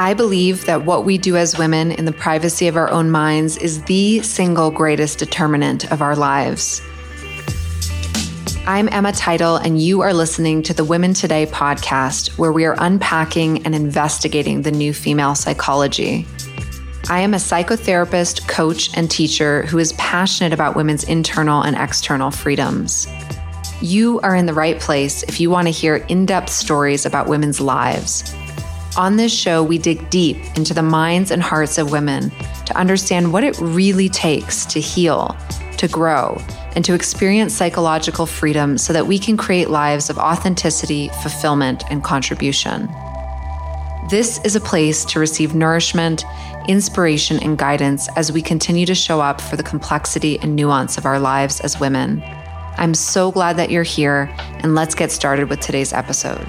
I believe that what we do as women in the privacy of our own minds is the single greatest determinant of our lives. I'm Emma Title, and you are listening to the Women Today podcast, where we are unpacking and investigating the new female psychology. I am a psychotherapist, coach, and teacher who is passionate about women's internal and external freedoms. You are in the right place if you want to hear in depth stories about women's lives. On this show, we dig deep into the minds and hearts of women to understand what it really takes to heal, to grow, and to experience psychological freedom so that we can create lives of authenticity, fulfillment, and contribution. This is a place to receive nourishment, inspiration, and guidance as we continue to show up for the complexity and nuance of our lives as women. I'm so glad that you're here, and let's get started with today's episode.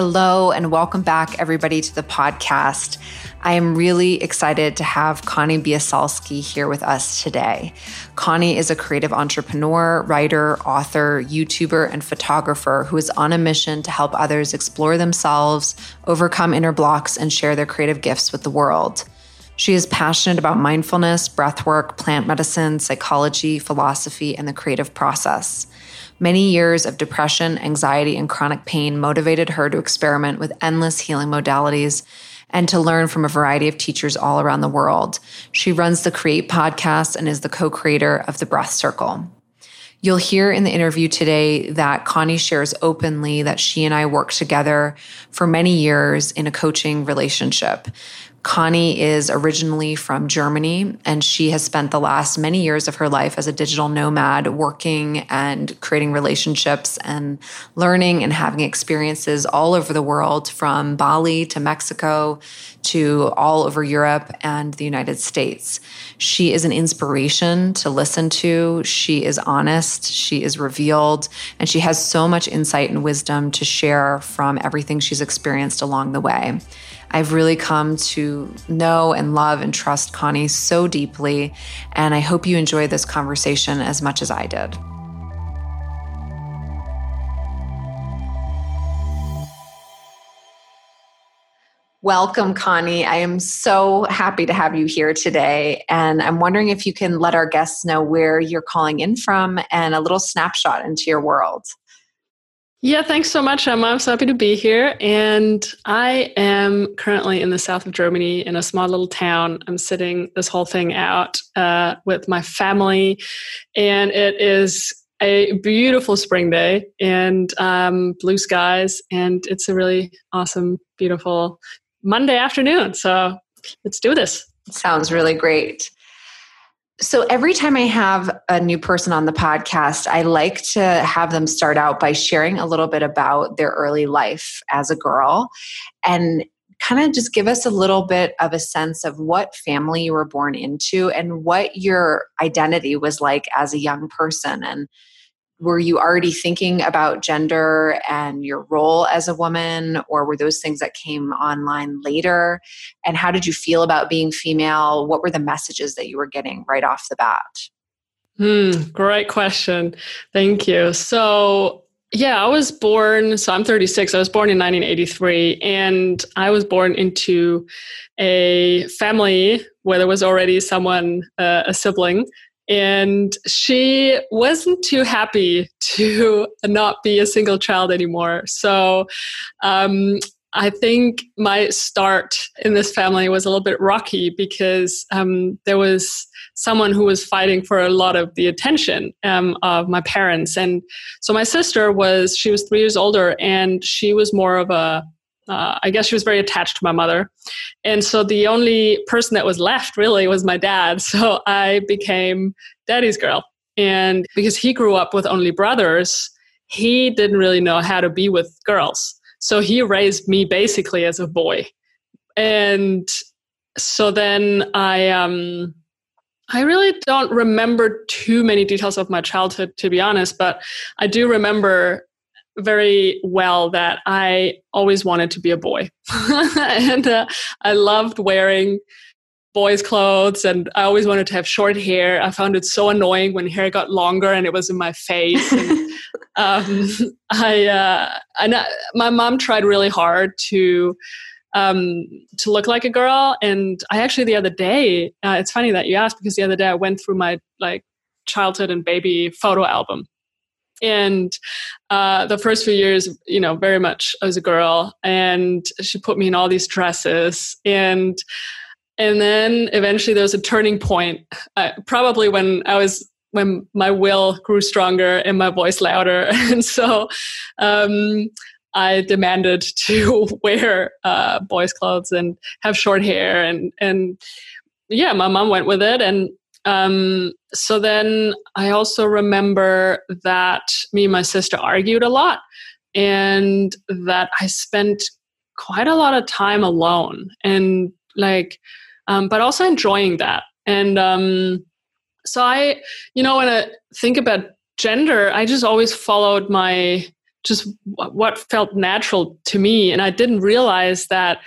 Hello, and welcome back, everybody, to the podcast. I am really excited to have Conni Biesalski here with us today. Conni is a creative entrepreneur, writer, author, YouTuber, and photographer who is on a mission to help others explore themselves, overcome inner blocks, and share their creative gifts with the world. She is passionate about mindfulness, breathwork, plant medicine, psychology, philosophy, and the creative process. Many years of depression, anxiety, and chronic pain motivated her to experiment with endless healing modalities and to learn from a variety of teachers all around the world. She runs the Create podcast and is the co creator of the Breath Circle. You'll hear in the interview today that Conni shares openly that she and I worked together for many years in a coaching relationship. Conni is originally from Germany, and she has spent the last many years of her life as a digital nomad, working and creating relationships and learning and having experiences all over the world from Bali to Mexico to all over Europe and the United States. She is an inspiration to listen to. She is honest, she is revealed, and she has so much insight and wisdom to share from everything she's experienced along the way. I've really come to know and love and trust Conni so deeply. And I hope you enjoy this conversation as much as I did. Welcome, Conni. I am so happy to have you here today. And I'm wondering if you can let our guests know where you're calling in from and a little snapshot into your world. Yeah, thanks so much, Emma. I'm so happy to be here. And I am currently in the south of Germany in a small little town. I'm sitting this whole thing out uh, with my family, and it is a beautiful spring day and um, blue skies, and it's a really awesome, beautiful Monday afternoon. So let's do this. Sounds really great. So every time I have a new person on the podcast, I like to have them start out by sharing a little bit about their early life as a girl and kind of just give us a little bit of a sense of what family you were born into and what your identity was like as a young person and were you already thinking about gender and your role as a woman or were those things that came online later? And how did you feel about being female? What were the messages that you were getting right off the bat? Hmm, great question. Thank you. So yeah i was born so i'm 36 i was born in 1983 and i was born into a family where there was already someone uh, a sibling and she wasn't too happy to not be a single child anymore. So um, I think my start in this family was a little bit rocky because um, there was someone who was fighting for a lot of the attention um, of my parents. And so my sister was, she was three years older and she was more of a uh, I guess she was very attached to my mother. And so the only person that was left really was my dad. So I became daddy's girl. And because he grew up with only brothers, he didn't really know how to be with girls. So he raised me basically as a boy. And so then I um I really don't remember too many details of my childhood to be honest, but I do remember very well that I always wanted to be a boy. and uh, I loved wearing boys' clothes, and I always wanted to have short hair. I found it so annoying when hair got longer and it was in my face. And, um, I, uh, and I, my mom tried really hard to um, to look like a girl. And I actually the other day, uh, it's funny that you asked because the other day I went through my like childhood and baby photo album. And uh, the first few years, you know, very much as a girl, and she put me in all these dresses, and and then eventually there was a turning point, uh, probably when I was when my will grew stronger and my voice louder, and so um, I demanded to wear uh, boys' clothes and have short hair, and and yeah, my mom went with it, and um, so then I also remember that me and my sister argued a lot, and that I spent quite a lot of time alone, and like, um, but also enjoying that, and um, so I, you know, when I think about gender, I just always followed my just what felt natural to me. And i didn't realize that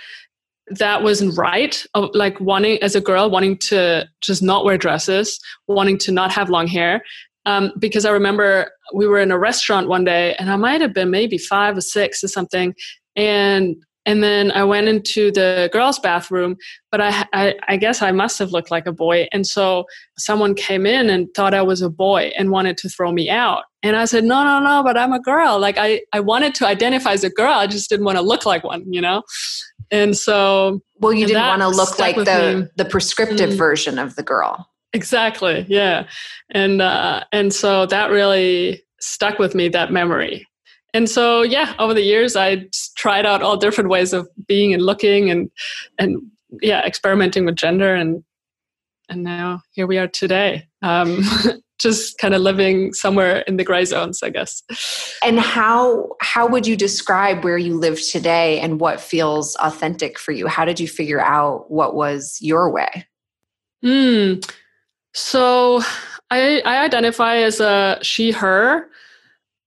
that wasn't right like wanting as a girl wanting to just not wear dresses wanting to not have long hair um, because i remember we were in a restaurant one day and i might have been maybe five or six or something and and then I went into the girls' bathroom, but I, I, I, guess I must have looked like a boy. And so someone came in and thought I was a boy and wanted to throw me out. And I said, no, no, no, but I'm a girl. Like I, I wanted to identify as a girl. I just didn't want to look like one, you know? And so. Well, you didn't want to look like the, the prescriptive mm. version of the girl. Exactly. Yeah. And, uh, and so that really stuck with me, that memory and so yeah over the years i tried out all different ways of being and looking and and yeah experimenting with gender and and now here we are today um, just kind of living somewhere in the gray zones i guess and how how would you describe where you live today and what feels authentic for you how did you figure out what was your way Hmm. so i i identify as a she her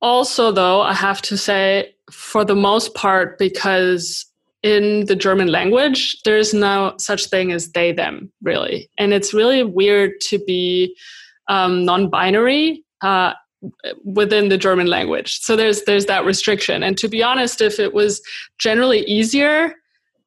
also, though, I have to say, for the most part, because in the German language, there's no such thing as they, them, really. And it's really weird to be um, non binary. Uh, within the German language. So there's there's that restriction. And to be honest, if it was generally easier,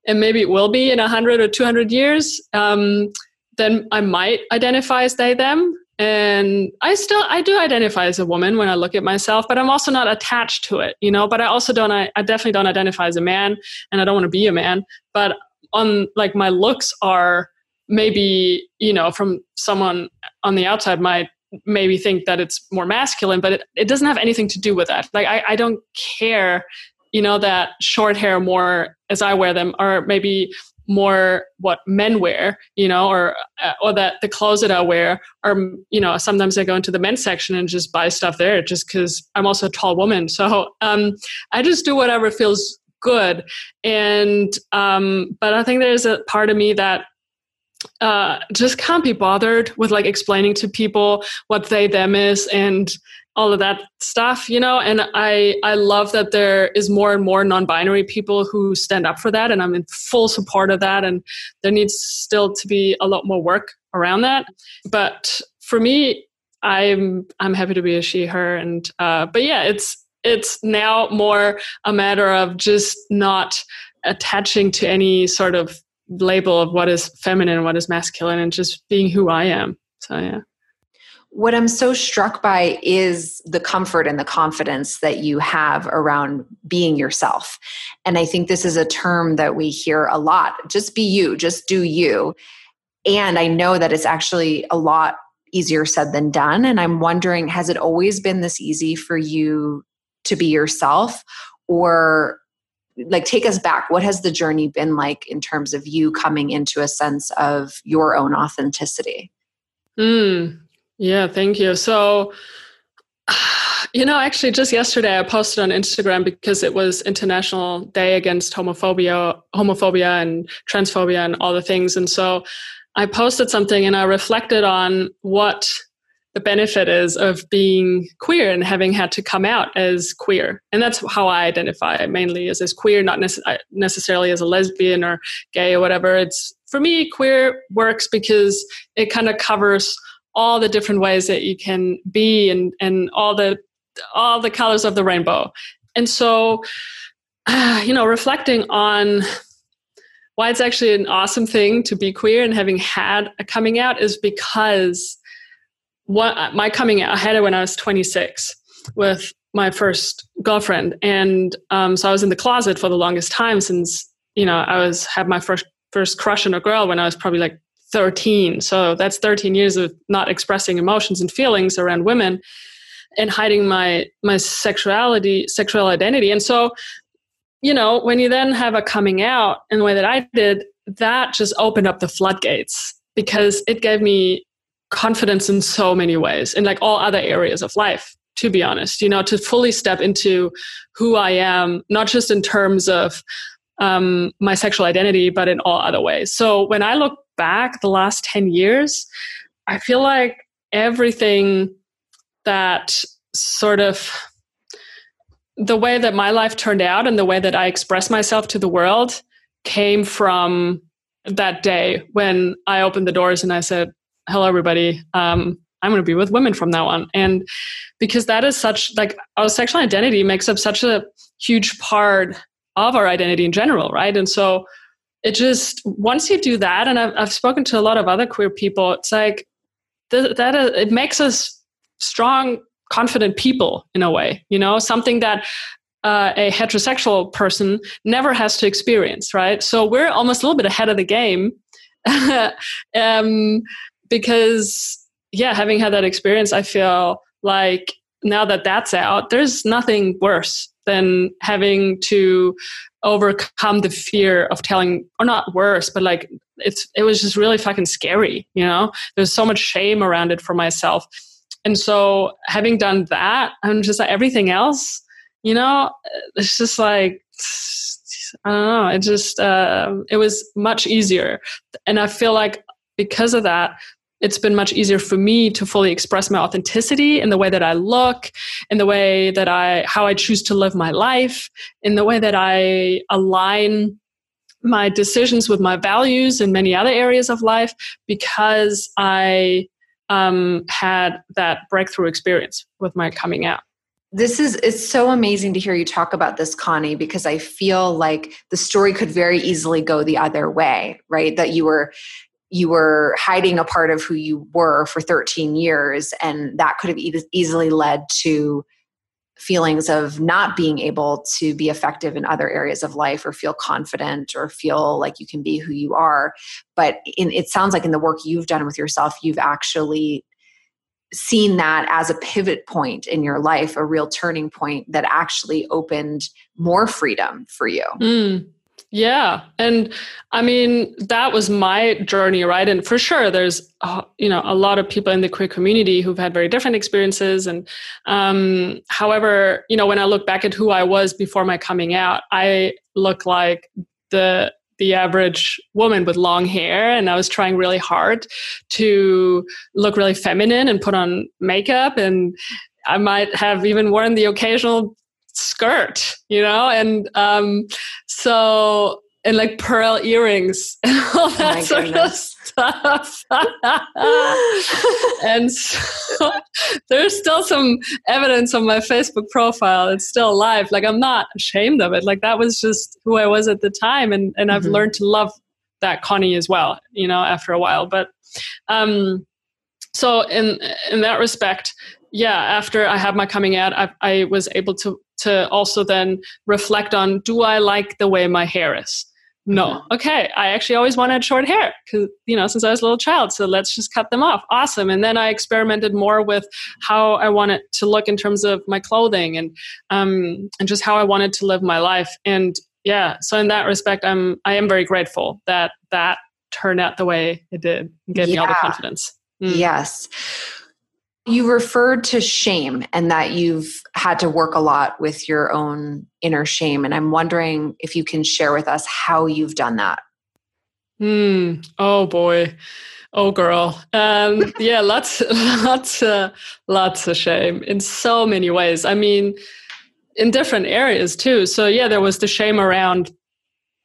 and maybe it will be in 100 or 200 years, um, then I might identify as they them and i still i do identify as a woman when i look at myself but i'm also not attached to it you know but i also don't i, I definitely don't identify as a man and i don't want to be a man but on like my looks are maybe you know from someone on the outside might maybe think that it's more masculine but it, it doesn't have anything to do with that like I, I don't care you know that short hair more as i wear them or maybe more what men wear, you know, or uh, or that the clothes that I wear are, you know, sometimes I go into the men's section and just buy stuff there just because I'm also a tall woman. So um, I just do whatever feels good, and um, but I think there's a part of me that uh, just can't be bothered with like explaining to people what they them is and all of that stuff you know? And i i love that there is more and more non-binary people who stand up for that and i'm in full support of that and there needs still to be a lot more work around that. But for me i'm i'm happy to be a she her and uh but yeah it's it's now more a matter of just not attaching to any sort of label of what is feminine what is masculine and just being who i am so yeah what I'm so struck by is the comfort and the confidence that you have around being yourself. And I think this is a term that we hear a lot just be you, just do you. And I know that it's actually a lot easier said than done. And I'm wondering has it always been this easy for you to be yourself? Or like take us back what has the journey been like in terms of you coming into a sense of your own authenticity mm, yeah, thank you. So, you know, actually, just yesterday I posted on Instagram because it was International Day Against Homophobia, homophobia and transphobia and all the things. And so I posted something and I reflected on what the benefit is of being queer and having had to come out as queer. And that's how I identify mainly as as queer, not nece- necessarily as a lesbian or gay or whatever. It's for me, queer works because it kind of covers all the different ways that you can be and and all the all the colors of the rainbow. And so, uh, you know, reflecting on why it's actually an awesome thing to be queer and having had a coming out is because what my coming out I had it when I was 26 with my first girlfriend, and um, so I was in the closet for the longest time since you know I was had my first first crush on a girl when I was probably like 13. So that's 13 years of not expressing emotions and feelings around women and hiding my my sexuality, sexual identity. And so, you know, when you then have a coming out in the way that I did, that just opened up the floodgates because it gave me confidence in so many ways in like all other areas of life to be honest you know to fully step into who i am not just in terms of um, my sexual identity but in all other ways. So when i look back the last 10 years i feel like everything that sort of the way that my life turned out and the way that i express myself to the world came from that day when i opened the doors and i said hello everybody. Um, i'm going to be with women from now on. And because that is such like our sexual identity makes up such a huge part of our identity in general right? And so it just once you do that and i've, I've spoken to a lot of other queer people it's like th- that uh, it makes us strong confident people in a way you know? Something that uh, a heterosexual person never has to experience right? So we're almost a little bit ahead of the game. Um, because yeah having had that experience i feel like now that that's out there's nothing worse than having to overcome the fear of telling or not worse but like it's it was just really fucking scary you know? There's so much shame around it for myself. And so having done that i'm just like everything else you know it's just like i don't know it just uh, it was much easier. And i feel like because of that it's been much easier for me to fully express my authenticity in the way that I look, in the way that I, how I choose to live my life, in the way that I align my decisions with my values in many other areas of life because I um, had that breakthrough experience with my coming out. This is it's so amazing to hear you talk about this, Conni, because I feel like the story could very easily go the other way, right? That you were you were hiding a part of who you were for 13 years and that could have e- easily led to feelings of not being able to be effective in other areas of life or feel confident or feel like you can be who you are but in, it sounds like in the work you've done with yourself you've actually seen that as a pivot point in your life a real turning point that actually opened more freedom for you mm. Yeah. And I mean, that was my journey, right? And for sure, there's, uh, you know, a lot of people in the queer community who've had very different experiences. And um, however, you know, when I look back at who I was before my coming out, I look like the the average woman with long hair and i was trying really hard to look really feminine and put on makeup and i might have even worn the occasional skirt, you know, and um, so and like pearl earrings and all oh that oh sort goodness. of stuff. and so there's still some evidence on my Facebook profile. It's still alive. Like I'm not ashamed of it. Like that was just who I was at the time, and and I've mm-hmm. learned to love that Conni as well. You know, after a while, but. um so in in that respect yeah after i had my coming out I, I was able to to also then reflect on do I like the way my hair is? No. Mm-hmm. Okay. I actually always wanted short hair because, you know, since I was a little child. So let's just cut them off. Awesome. And then I experimented more with how I wanted to look in terms of my clothing and, um, and just how I wanted to live my life. And yeah, so in that respect, I'm, I am very grateful that that turned out the way it did and gave yeah. me all the confidence. Mm. Yes. You referred to shame and that you've had to work a lot with your own inner shame. And I'm wondering if you can share with us how you've done that. Hmm. Oh boy. Oh, girl. Um, yeah, lots, lots, uh, lots of shame in so many ways. I mean, in different areas too. So yeah, there was the shame around,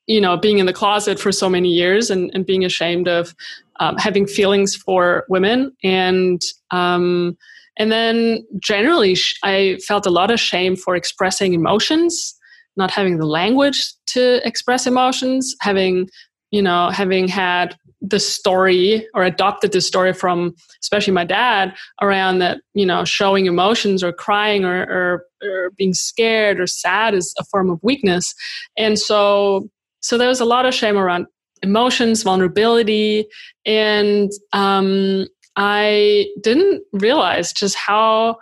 you know, being in the closet for so many years and, and being ashamed of um, having feelings for women. And um, and then generally i felt a lot of shame for expressing emotions not having the language to express emotions having you know having had the story or adopted the story from especially my dad around that you know showing emotions or crying or, or, or being scared or sad is a form of weakness. And so so there was a lot of shame around emotions vulnerability and um, i didn't realize just how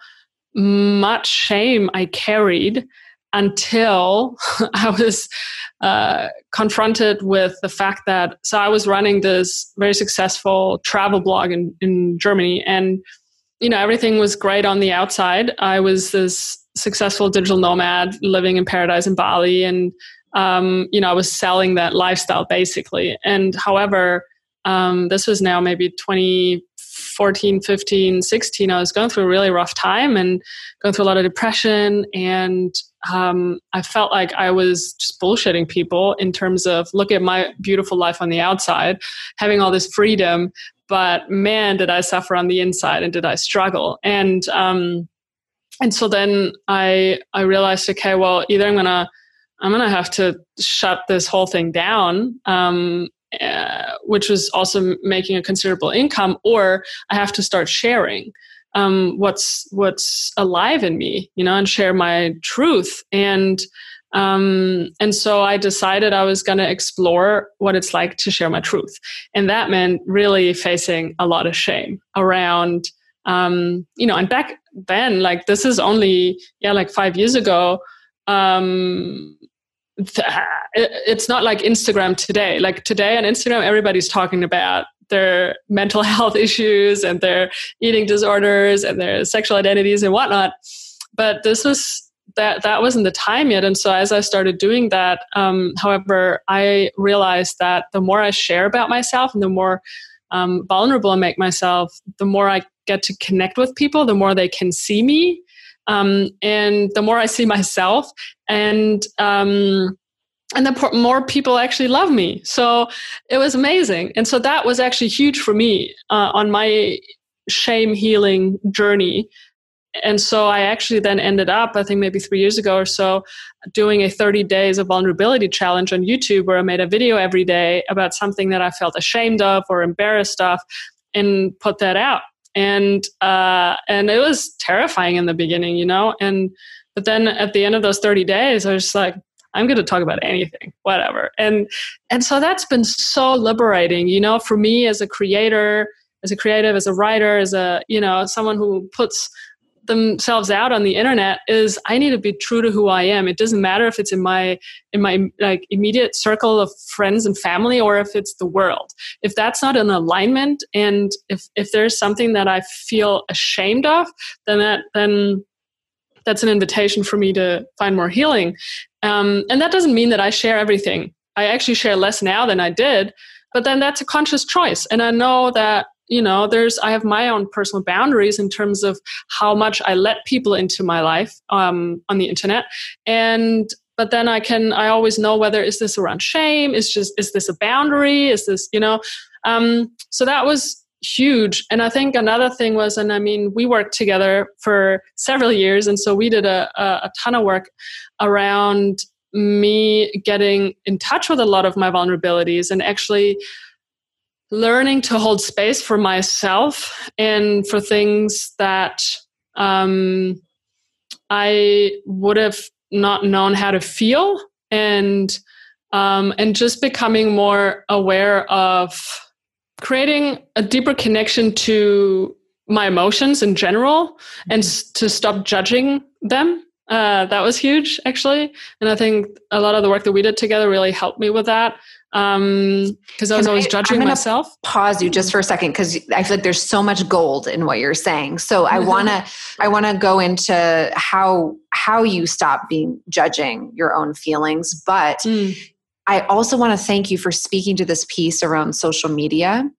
much shame i carried until I was uh, confronted with the fact that so I was running this very successful travel blog in, in Germany, and you know everything was great on the outside. I was this successful digital nomad living in paradise in Bali, and um, you know I was selling that lifestyle basically. And however, um, this was now maybe 20 14, 15, 16, I was going through a really rough time and going through a lot of depression. And um, I felt like I was just bullshitting people in terms of look at my beautiful life on the outside, having all this freedom. But man, did I suffer on the inside and did I struggle. And, um, and so then I, I realized, okay, well, either I'm going to, I'm going to have to shut this whole thing down um, uh, which was also making a considerable income, or I have to start sharing um, what's what's alive in me, you know, and share my truth. And um, and so I decided I was going to explore what it's like to share my truth, and that meant really facing a lot of shame around, um, you know, and back then, like this is only yeah, like five years ago. Um, it's not like Instagram today. Like today on Instagram, everybody's talking about their mental health issues and their eating disorders and their sexual identities and whatnot. But this was that that wasn't the time yet. And so as I started doing that, um, however, I realized that the more I share about myself and the more um, vulnerable I make myself, the more I get to connect with people, the more they can see me um, and the more I see myself, and um, and the more people actually love me. So it was amazing, and so that was actually huge for me uh, on my shame healing journey. And so I actually then ended up, I think maybe three years ago or so, doing a 30 days of vulnerability challenge on YouTube where I made a video every day about something that I felt ashamed of or embarrassed of and put that out and uh, and it was terrifying in the beginning, you know. And but then at the end of those thirty days, I was just like, I'm going to talk about anything, whatever. And and so that's been so liberating, you know, for me as a creator, as a creative, as a writer, as a you know someone who puts themselves out on the internet is I need to be true to who I am. It doesn't matter if it's in my in my like immediate circle of friends and family or if it's the world. If that's not an alignment and if if there's something that I feel ashamed of, then that then that's an invitation for me to find more healing. Um, and that doesn't mean that I share everything. I actually share less now than I did, but then that's a conscious choice. And I know that you know there's i have my own personal boundaries in terms of how much i let people into my life um, on the internet. And but then i can i always know whether is this around shame? Is just is this a boundary? Is this you know? Um, so that was huge. And i think another thing was and i mean we worked together for several years and so we did a, a, a ton of work around me getting in touch with a lot of my vulnerabilities and actually learning to hold space for myself and for things that um, I would have not known how to feel and um, and just becoming more aware of creating a deeper connection to my emotions in general and mm-hmm. to stop judging them uh, that was huge actually. And i think a lot of the work that we did together really helped me with that um because i was always I, judging myself. pause you just for a second because i feel like there's so much gold in what you're saying. So i want to i want to go into how how you stop being judging your own feelings but mm. i also want to thank you for speaking to this piece around social media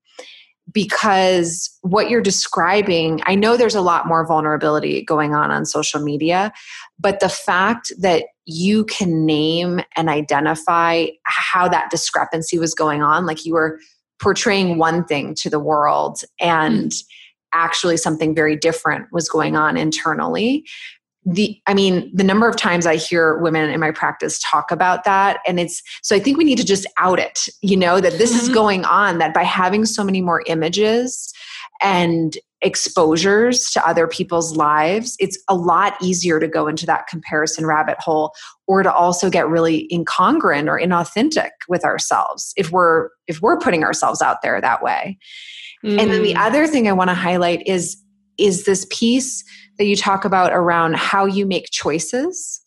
because what you're describing, I know there's a lot more vulnerability going on on social media, but the fact that you can name and identify how that discrepancy was going on, like you were portraying one thing to the world and mm. actually something very different was going on internally the i mean the number of times i hear women in my practice talk about that and it's so i think we need to just out it you know that this mm-hmm. is going on that by having so many more images and exposures to other people's lives it's a lot easier to go into that comparison rabbit hole or to also get really incongruent or inauthentic with ourselves if we're if we're putting ourselves out there that way mm-hmm. and then the mm. other thing i want to highlight is is this piece that you talk about around how you make choices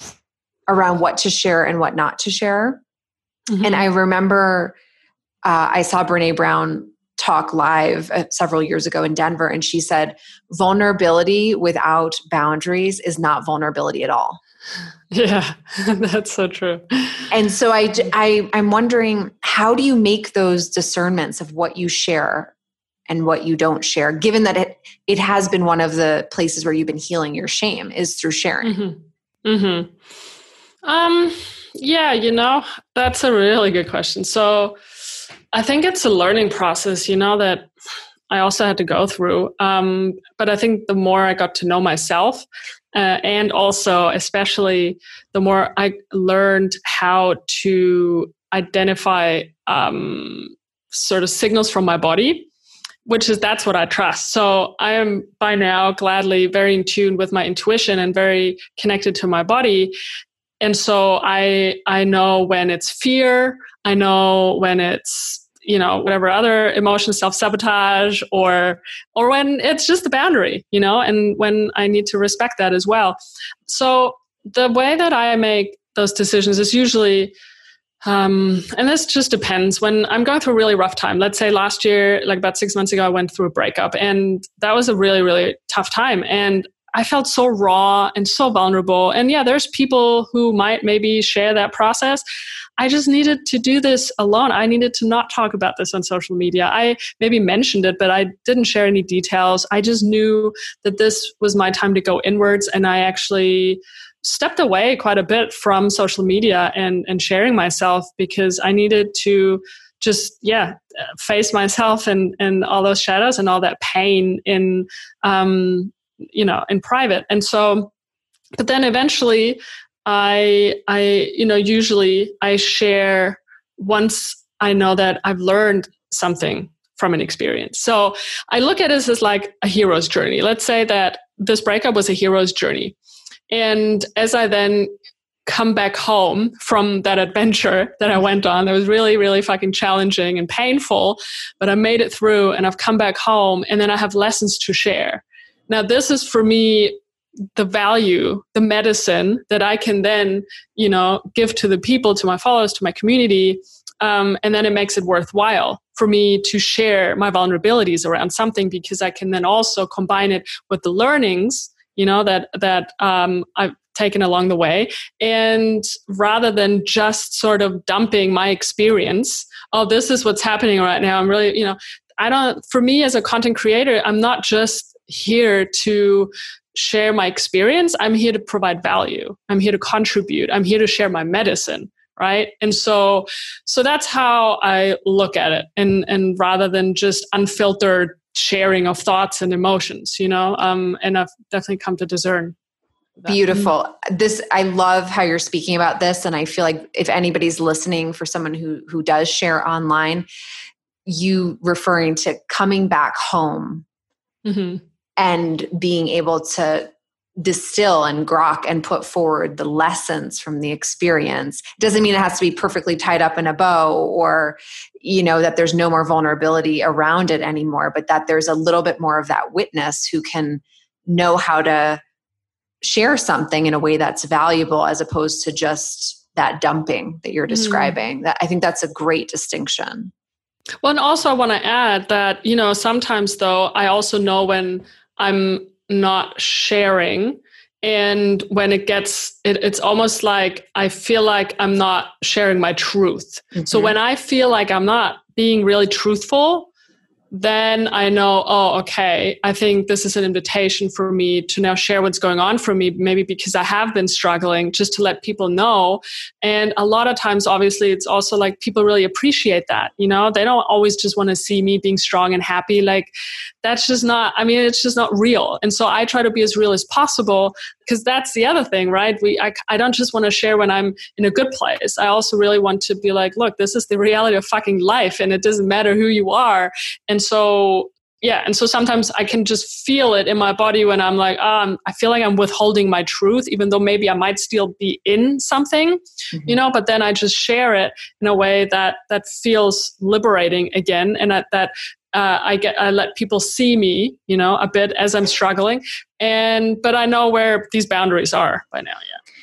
around what to share and what not to share. Mm-hmm. And I remember uh, I saw Brene Brown talk live uh, several years ago in Denver, and she said, Vulnerability without boundaries is not vulnerability at all. Yeah, that's so true. And so I, I, I'm wondering, how do you make those discernments of what you share and what you don't share given that it it has been one of the places where you've been healing your shame is through sharing mm-hmm. Mm-hmm. um yeah you know that's a really good question so i think it's a learning process you know that i also had to go through um, but i think the more i got to know myself uh, and also especially the more i learned how to identify um, sort of signals from my body which is that's what I trust. So I am by now gladly very in tune with my intuition and very connected to my body. And so I I know when it's fear, I know when it's you know whatever other emotion self-sabotage or or when it's just a boundary you know and when i need to respect that as well so the way that i make those decisions is usually um, and this just depends. When I'm going through a really rough time, let's say last year, like about six months ago, I went through a breakup, and that was a really, really tough time. And I felt so raw and so vulnerable. And yeah, there's people who might maybe share that process. I just needed to do this alone. I needed to not talk about this on social media. I maybe mentioned it, but I didn't share any details. I just knew that this was my time to go inwards, and I actually stepped away quite a bit from social media and, and sharing myself because I needed to just yeah face myself and and all those shadows and all that pain in um you know in private. And so but then eventually i i you know usually i share once i know that i've learned something from an experience. So i look at this as like a hero's journey. Let's say that this breakup was a hero's journey and as I then come back home from that adventure that I went on, that was really, really fucking challenging and painful, but I made it through and I've come back home and then I have lessons to share. Now, this is for me the value, the medicine that I can then, you know, give to the people, to my followers, to my community. Um, and then it makes it worthwhile for me to share my vulnerabilities around something because I can then also combine it with the learnings you know that that um, I've taken along the way, and rather than just sort of dumping my experience, oh, this is what's happening right now. I'm really, you know, I don't. For me as a content creator, I'm not just here to share my experience. I'm here to provide value. I'm here to contribute. I'm here to share my medicine right and so so that's how i look at it and and rather than just unfiltered sharing of thoughts and emotions you know um, and i've definitely come to discern that. beautiful this i love how you're speaking about this and i feel like if anybody's listening for someone who who does share online you referring to coming back home mm-hmm. and being able to distill and grok and put forward the lessons from the experience doesn't mean it has to be perfectly tied up in a bow or you know that there's no more vulnerability around it anymore but that there's a little bit more of that witness who can know how to share something in a way that's valuable as opposed to just that dumping that you're mm. describing mm. that i think that's a great distinction well and also i want to add that you know sometimes though i also know when i'm not sharing and when it gets it, it's almost like i feel like i'm not sharing my truth mm-hmm. so when i feel like i'm not being really truthful then I know, oh, okay, I think this is an invitation for me to now share what's going on for me, maybe because I have been struggling, just to let people know. And a lot of times, obviously, it's also like people really appreciate that. You know, they don't always just want to see me being strong and happy. Like, that's just not, I mean, it's just not real. And so I try to be as real as possible because that's the other thing, right? We, I, I don't just want to share when I'm in a good place. I also really want to be like, look, this is the reality of fucking life and it doesn't matter who you are. And so yeah and so sometimes i can just feel it in my body when i'm like oh, i feel like i'm withholding my truth even though maybe i might still be in something mm-hmm. you know but then i just share it in a way that that feels liberating again and that that uh, I get I let people see me, you know, a bit as I'm struggling, and but I know where these boundaries are by now. Yeah,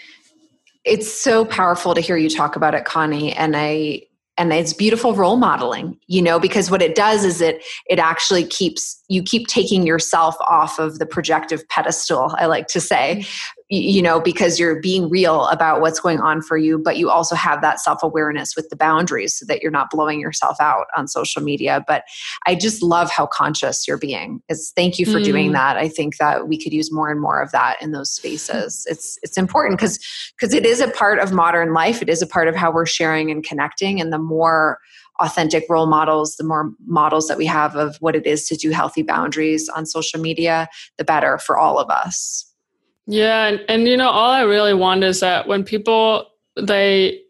it's so powerful to hear you talk about it, Conni, and I and it's beautiful role modeling you know because what it does is it it actually keeps you keep taking yourself off of the projective pedestal i like to say you know because you're being real about what's going on for you but you also have that self-awareness with the boundaries so that you're not blowing yourself out on social media. But i just love how conscious you're being. It's thank you for mm. doing that. I think that we could use more and more of that in those spaces. It's it's important because because it is a part of modern life. It is a part of how we're sharing and connecting. And the more authentic role models, the more models that we have of what it is to do healthy boundaries on social media, the better for all of us. Yeah, and, and you know, all I really want is that when people they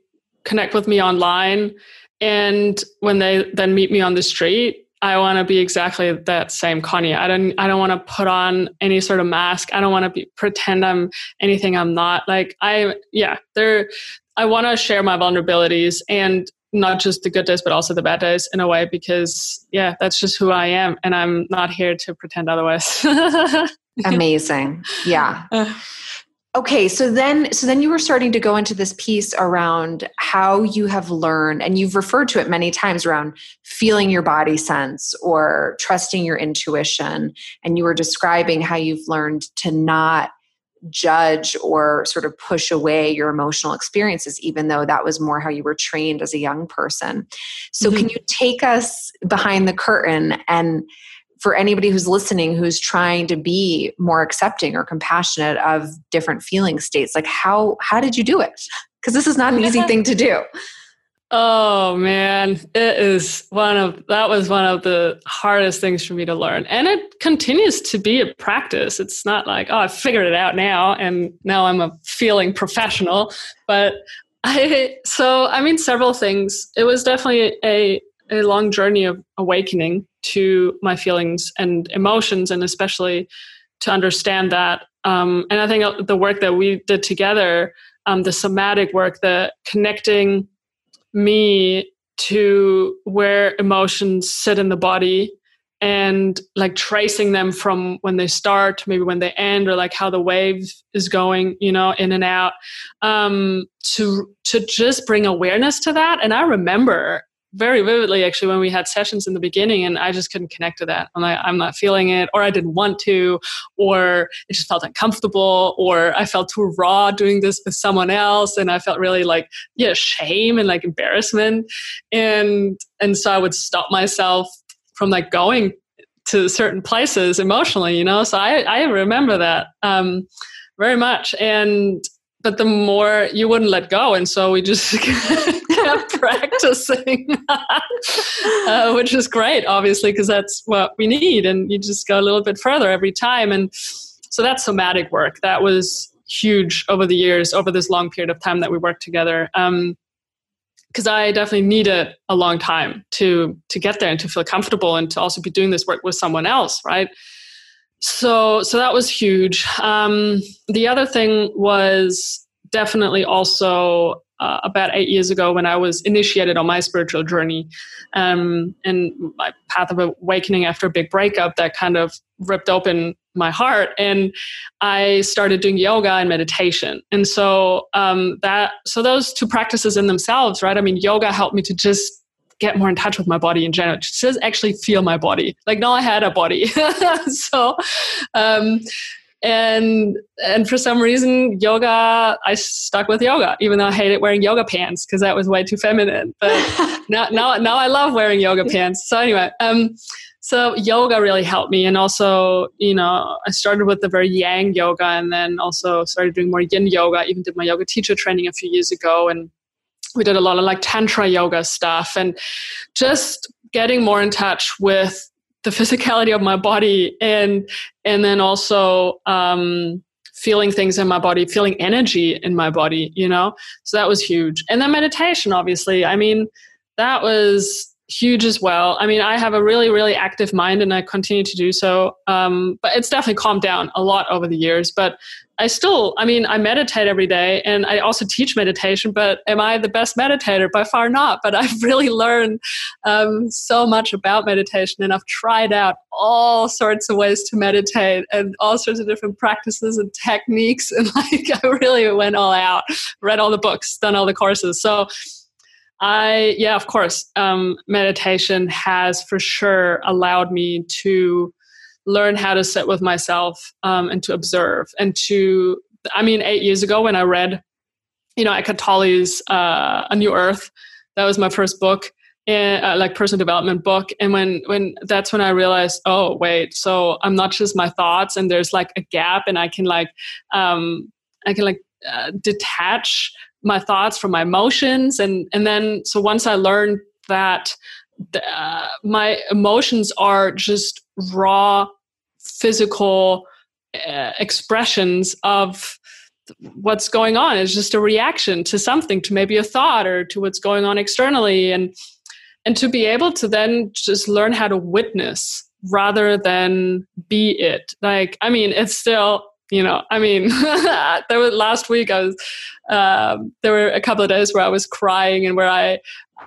connect with me online and when they then meet me on the street, I want to be exactly that same Conni. I don't I don't want to put on any sort of mask. I don't want to be pretend I'm anything I'm not. Like I yeah, there I want to share my vulnerabilities and not just the good days but also the bad days in a way because yeah, that's just who I am and I'm not here to pretend otherwise. Amazing. Yeah. Okay, so then so then you were starting to go into this piece around how you have learned and you've referred to it many times around feeling your body sense or trusting your intuition and you were describing how you've learned to not judge or sort of push away your emotional experiences even though that was more how you were trained as a young person. So mm-hmm. can you take us behind the curtain and for anybody who's listening who's trying to be more accepting or compassionate of different feeling states like how how did you do it? Because this is not an easy thing to do. Oh man. It is one of that was one of the hardest things for me to learn. And it continues to be a practice. It's not like oh i figured it out now and now i'm a feeling professional. But i so i mean several things. It was definitely a a long journey of awakening to my feelings and emotions, and especially to understand that. Um, and I think the work that we did together, um, the somatic work, the connecting me to where emotions sit in the body and like tracing them from when they start maybe when they end or like how the wave is going you know in and out um to to just bring awareness to that and i remember very vividly actually when we had sessions in the beginning and I just couldn't connect to that. I'm like, I'm not feeling it, or I didn't want to, or it just felt uncomfortable, or I felt too raw doing this with someone else. And I felt really like, yeah, shame and like embarrassment. And and so I would stop myself from like going to certain places emotionally, you know. So I, I remember that um very much. And but the more you wouldn't let go and so we just practicing uh, which is great obviously because that's what we need and you just go a little bit further every time and so that's somatic work that was huge over the years over this long period of time that we worked together because um, I definitely needed a long time to to get there and to feel comfortable and to also be doing this work with someone else, right? so so that was huge um, the other thing was definitely also uh, about eight years ago when i was initiated on my spiritual journey um, and my path of awakening after a big breakup that kind of ripped open my heart and i started doing yoga and meditation and so um, that so those two practices in themselves right i mean yoga helped me to just get more in touch with my body in general. Just actually feel my body. Like now I had a body. so, um, and and for some reason yoga i stuck with yoga even though i hated wearing yoga pants because that was way too feminine. But now, now now i love wearing yoga pants. So anyway um so yoga really helped me. And also you know i started with the very yang yoga and then also started doing more yin yoga. Even did my yoga teacher training a few years ago. And we did a lot of like tantra yoga stuff. And just getting more in touch with the physicality of my body and and then also um, feeling things in my body feeling energy in my body you know? So that was huge. And then meditation obviously. I mean that was huge as well. I mean, I have a really, really active mind and I continue to do so. Um, but it's definitely calmed down a lot over the years. But I still, I mean, I meditate every day and I also teach meditation. But am I the best meditator? By far not. But I've really learned um, so much about meditation and I've tried out all sorts of ways to meditate and all sorts of different practices and techniques. And like, I really went all out, read all the books, done all the courses. So, I, yeah, of course. Um, meditation has for sure allowed me to learn how to sit with myself um, and to observe and to, I mean, eight years ago when I read, you know, Eckhart Tolle's uh, A New Earth, that was my first book. And, uh, like personal development book and when when that's when i realized oh wait so i'm not just my thoughts and there's like a gap and i can like um i can like uh, detach my thoughts from my emotions. And and then so once i learned that uh, my emotions are just raw physical uh, expressions of what's going on. It's just a reaction to something to maybe a thought or to what's going on externally. And and to be able to then just learn how to witness rather than be it. Like i mean it's still you know i mean there was last week i was um, there were a couple of days where i was crying and where i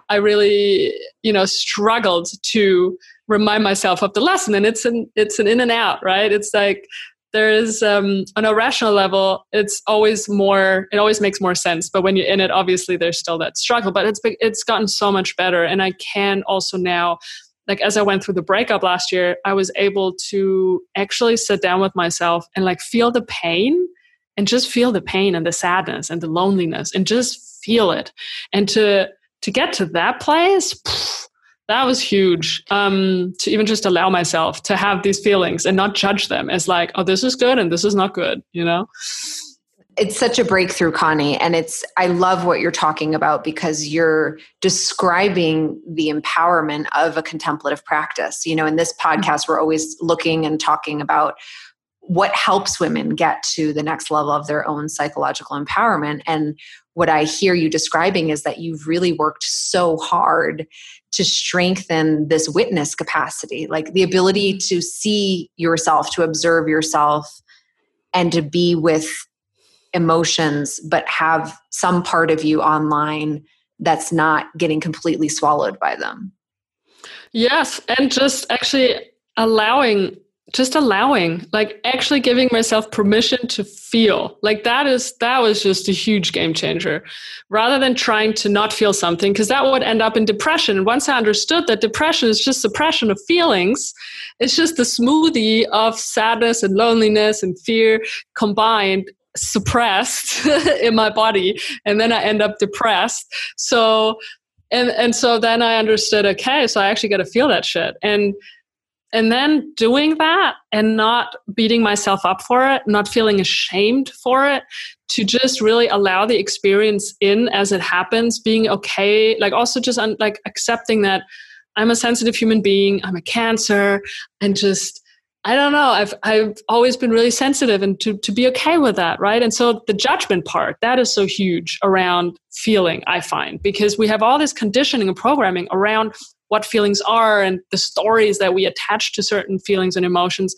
i really you know struggled to remind myself of the lesson. And it's an it's an in and out right? It's like there is um, on a rational level it's always more it always makes more sense. But when you're in it obviously there's still that struggle but it's it's gotten so much better. And i can also now like as I went through the breakup last year, I was able to actually sit down with myself and like feel the pain and just feel the pain and the sadness and the loneliness and just feel it. And to to get to that place, that was huge. Um, to even just allow myself to have these feelings and not judge them as like, oh, this is good and this is not good, you know? It's such a breakthrough conni and it's i love what you're talking about because you're describing the empowerment of a contemplative practice you know in this mm-hmm. podcast we're always looking and talking about what helps women get to the next level of their own psychological empowerment and what i hear you describing is that you've really worked so hard to strengthen this witness capacity like the ability to see yourself to observe yourself and to be with emotions but have some part of you online that's not getting completely swallowed by them. Yes and just actually allowing just allowing like actually giving myself permission to feel. Like that is that was just a huge game changer. Rather than trying to not feel something because that would end up in depression. And once i understood that depression is just suppression of feelings it's just the smoothie of sadness and loneliness and fear combined suppressed in my body and then i end up depressed. So and and so then i understood okay so i actually got to feel that shit. And and then doing that and not beating myself up for it not feeling ashamed for it to just really allow the experience in as it happens being okay like also just un, like accepting that i'm a sensitive human being i'm a cancer and just I don't know. I've I've always been really sensitive and to to be okay with that, right? And so the judgment part, that is so huge around feeling, I find, because we have all this conditioning and programming around what feelings are and the stories that we attach to certain feelings and emotions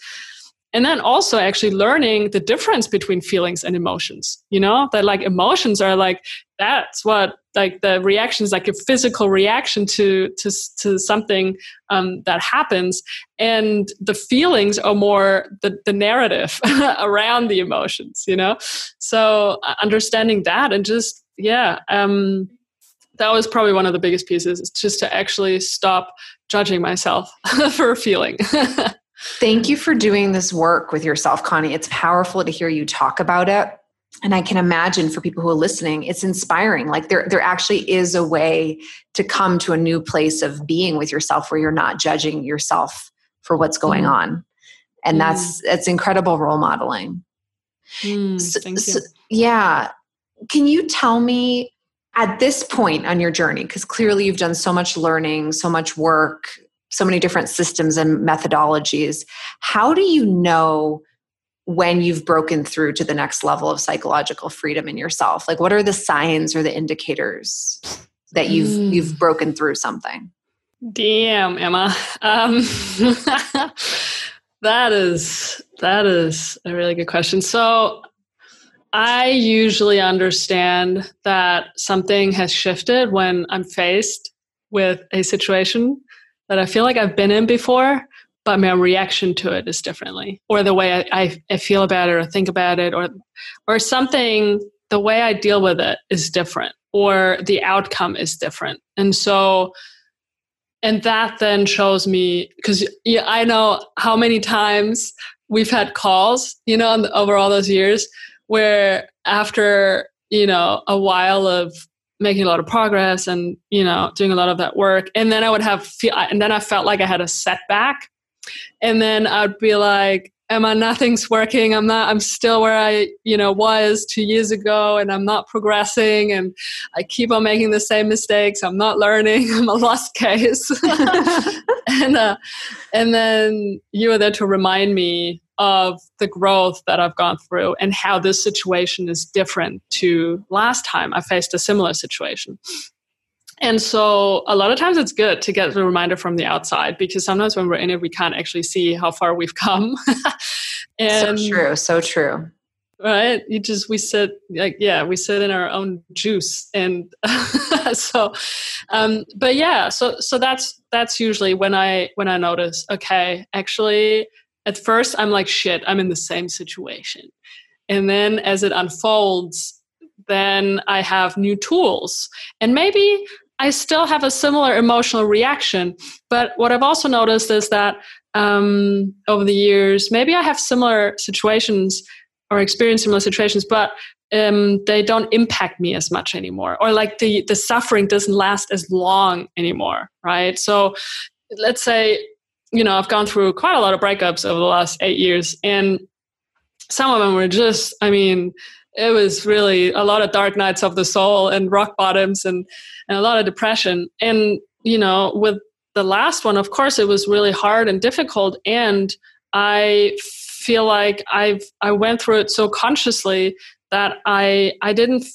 and then also actually learning the difference between feelings and emotions you know that like emotions are like that's what like the reaction is like a physical reaction to to to something um, that happens. And the feelings are more the, the narrative around the emotions you know? So uh, understanding that and just yeah um that was probably one of the biggest pieces is just to actually stop judging myself for a feeling Thank you for doing this work with yourself, Conni. It's powerful to hear you talk about it. And I can imagine for people who are listening, it's inspiring. Like there, there actually is a way to come to a new place of being with yourself where you're not judging yourself for what's going mm. on. And mm. that's that's incredible role modeling. Mm, so, thank you. So, yeah. Can you tell me at this point on your journey, because clearly you've done so much learning, so much work, so many different systems and methodologies, how do you know when you've broken through to the next level of psychological freedom in yourself? Like what are the signs or the indicators that you've mm. you've broken through something? Damn, Emma. Um, that is that is a really good question. So I usually understand that something has shifted when I'm faced with a situation that I feel like I've been in before, but my reaction to it is differently, or the way I, I, I feel about it, or think about it, or or something. The way I deal with it is different, or the outcome is different, and so and that then shows me because yeah, I know how many times we've had calls, you know, over all those years where after you know a while of making a lot of progress and you know doing a lot of that work. And then i would have feel and then i felt like i had a setback. And then i'd be like emma nothing's working. I'm not i'm still where i you know was two years ago and i'm not progressing and i keep on making the same mistakes. I'm not learning. I'm a lost case. And uh, and then you were there to remind me of the growth that I've gone through and how this situation is different to last time I faced a similar situation. And so a lot of times it's good to get the reminder from the outside because sometimes when we're in it, we can't actually see how far we've come. and so true, so true. Right? You just we sit like yeah, we sit in our own juice. And so um but yeah, so so that's that's usually when I when I notice, okay, actually at first I'm like, shit, I'm in the same situation. And then as it unfolds, then I have new tools. And maybe I still have a similar emotional reaction. But what I've also noticed is that um, over the years, maybe I have similar situations or experience similar situations, but um, they don't impact me as much anymore. Or like the, the suffering doesn't last as long anymore, right? So let's say you know, I've gone through quite a lot of breakups over the last eight years, and some of them were just, I mean, it was really a lot of dark nights of the soul and rock bottoms and, and a lot of depression. And, you know, with the last one, of course, it was really hard and difficult. And I feel like I've, I went through it so consciously that I, I didn't,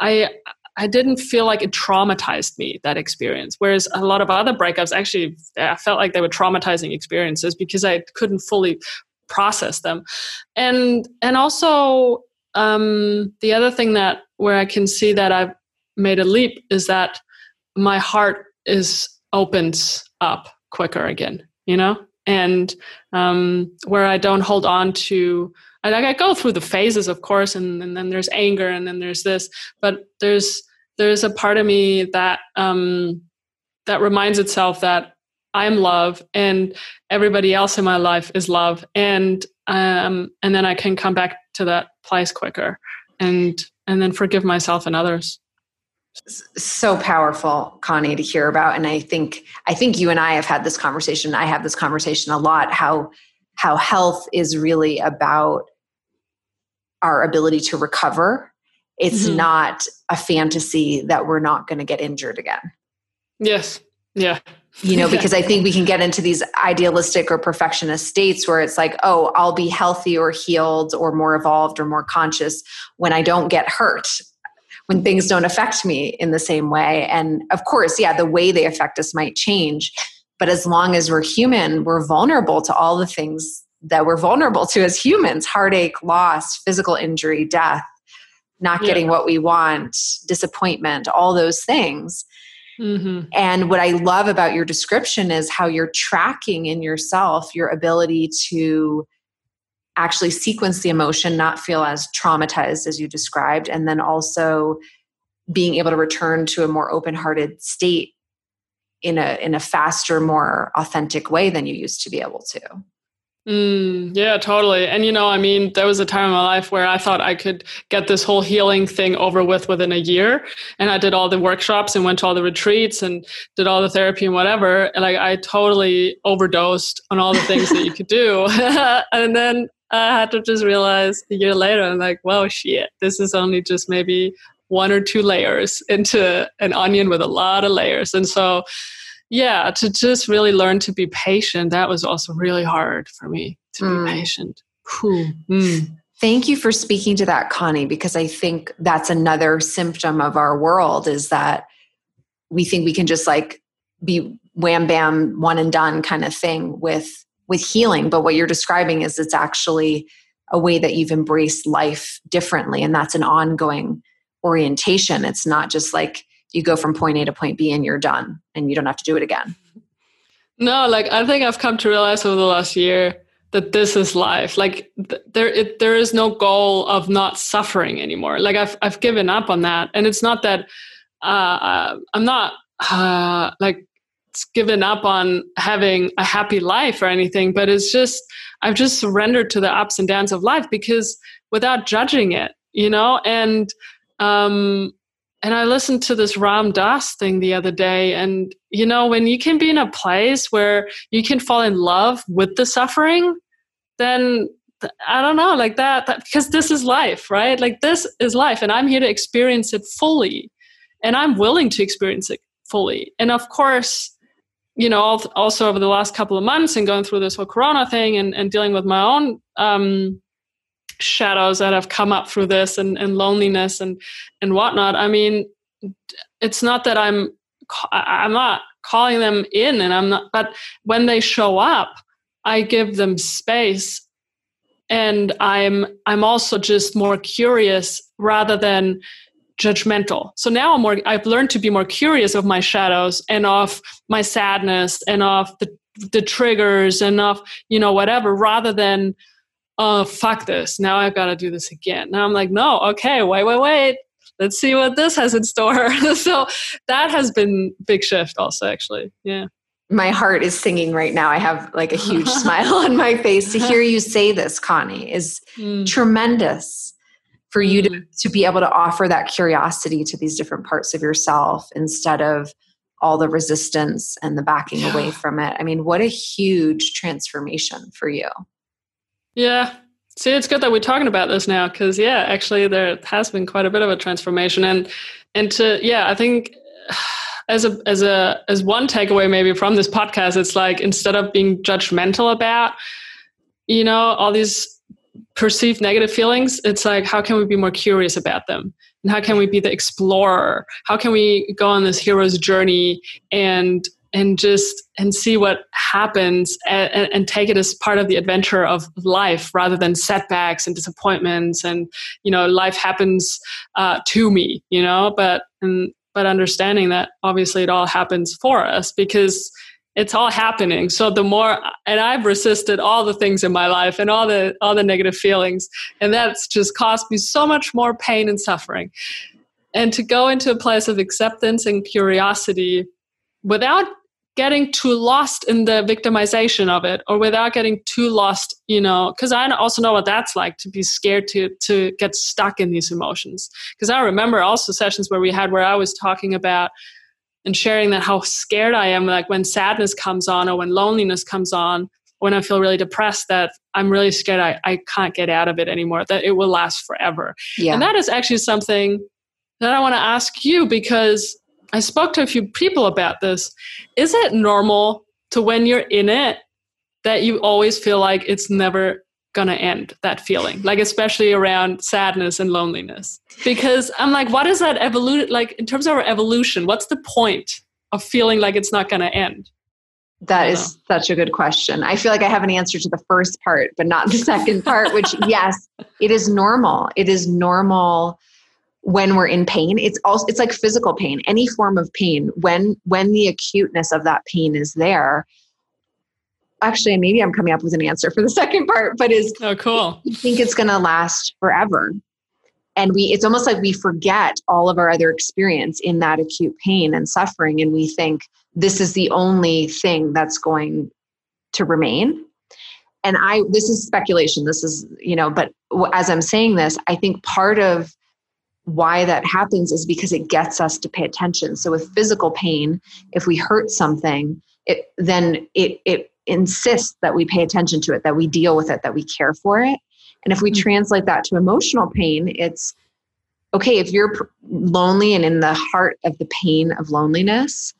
I, I didn't feel like it traumatized me that experience. Whereas a lot of other breakups actually, I felt like they were traumatizing experiences because I couldn't fully process them, and and also um, the other thing that where I can see that I've made a leap is that my heart is opens up quicker again. You know, and um, where I don't hold on to I, like I go through the phases, of course, and, and then there's anger, and then there's this, but there's there's a part of me that um, that reminds itself that I'm love and everybody else in my life is love and um, and then I can come back to that place quicker and and then forgive myself and others. So powerful, Conni, to hear about. And I think I think you and I have had this conversation. I have this conversation a lot. How how health is really about our ability to recover it's mm-hmm. not a fantasy that we're not going to get injured again. Yes. Yeah. You know, because I think we can get into these idealistic or perfectionist states where it's like, oh, I'll be healthy or healed or more evolved or more conscious when I don't get hurt, when things don't affect me in the same way. And of course, yeah, the way they affect us might change. But as long as we're human, we're vulnerable to all the things that we're vulnerable to as humans heartache, loss, physical injury, death not getting yeah. what we want, disappointment, all those things. Mm-hmm. And what I love about your description is how you're tracking in yourself your ability to actually sequence the emotion, not feel as traumatized as you described, and then also being able to return to a more open-hearted state in a in a faster, more authentic way than you used to be able to. Mm, yeah, totally. And you know, I mean, there was a time in my life where I thought I could get this whole healing thing over with within a year. And I did all the workshops and went to all the retreats and did all the therapy and whatever. And like I totally overdosed on all the things that you could do. and then I had to just realize a year later, I'm like, well, shit, this is only just maybe one or two layers into an onion with a lot of layers. And so yeah to just really learn to be patient that was also really hard for me to mm. be patient mm. thank you for speaking to that conni because i think that's another symptom of our world is that we think we can just like be wham bam one and done kind of thing with with healing but what you're describing is it's actually a way that you've embraced life differently and that's an ongoing orientation it's not just like you go from point A to point B and you're done and you don't have to do it again. No, like I think I've come to realize over the last year that this is life. Like th- there, it, there is no goal of not suffering anymore. Like I've, I've given up on that, and it's not that uh, I'm not uh, like given up on having a happy life or anything, but it's just I've just surrendered to the ups and downs of life because without judging it, you know, and um, and I listened to this Ram Dass thing the other day. And, you know, when you can be in a place where you can fall in love with the suffering, then I don't know, like that, that, because this is life, right? Like this is life. And I'm here to experience it fully. And I'm willing to experience it fully. And of course, you know, also over the last couple of months and going through this whole Corona thing and, and dealing with my own um, shadows that have come up through this and, and loneliness and and whatnot. I mean it's not that i'm i'm not calling them in and i'm not but when they show up i give them space. And i'm i'm also just more curious rather than judgmental. So now i'm more i've learned to be more curious of my shadows and of my sadness and of the the triggers and of you know whatever rather than oh fuck this. Now i've got to do this again. Now i'm like no okay wait wait wait. Let's see what this has in store. So that has been big shift also actually. Yeah. My heart is singing right now. I have like a huge smile on my face to hear you say this conni is mm. tremendous for you mm. to, to be able to offer that curiosity to these different parts of yourself instead of all the resistance and the backing away from it. I mean what a huge transformation for you yeah. See, it's good that we're talking about this now because, yeah, actually, there has been quite a bit of a transformation, and and to yeah, I think as a as a as one takeaway maybe from this podcast, it's like instead of being judgmental about, you know, all these perceived negative feelings, it's like how can we be more curious about them, and how can we be the explorer? How can we go on this hero's journey and and just and see what happens and, and, take it as part of the adventure of life rather than setbacks and disappointments and you know life happens uh, to me you know? But and but understanding that obviously it all happens for us because it's all happening. So the more and i've resisted all the things in my life and all the all the negative feelings and that's just caused me so much more pain and suffering. And to go into a place of acceptance and curiosity without getting too lost in the victimization of it or without getting too lost you know because i also know what that's like to be scared to to get stuck in these emotions because i remember also sessions where we had where i was talking about and sharing that how scared i am like when sadness comes on or when loneliness comes on when i feel really depressed that i'm really scared i, I can't get out of it anymore that it will last forever yeah. and that is actually something that i want to ask you because I spoke to a few people about this. Is it normal to when you're in it that you always feel like it's never gonna end that feeling? Like especially around sadness and loneliness. Because i'm like what is that evolute like in terms of our evolution what's the point of feeling like it's not gonna end? That is know. such a good question. I feel like i have an answer to the first part but not the second part which yes it is normal. It is normal when we're in pain it's also it's like physical pain any form of pain. When when the acuteness of that pain is there actually maybe i'm coming up with an answer for the second part but is oh cool. You think it's going to last forever. And we it's almost like we forget all of our other experience in that acute pain and suffering and we think this is the only thing that's going to remain. And I, this is speculation. This is, you know, but as I'm saying this, I think part of why that happens is because it gets us to pay attention. So with physical pain, if we hurt something, it then it it insists that we pay attention to it, that we deal with it, that we care for it. And if we mm-hmm. translate that to emotional pain, it's okay, if you're lonely and in the heart of the pain of loneliness,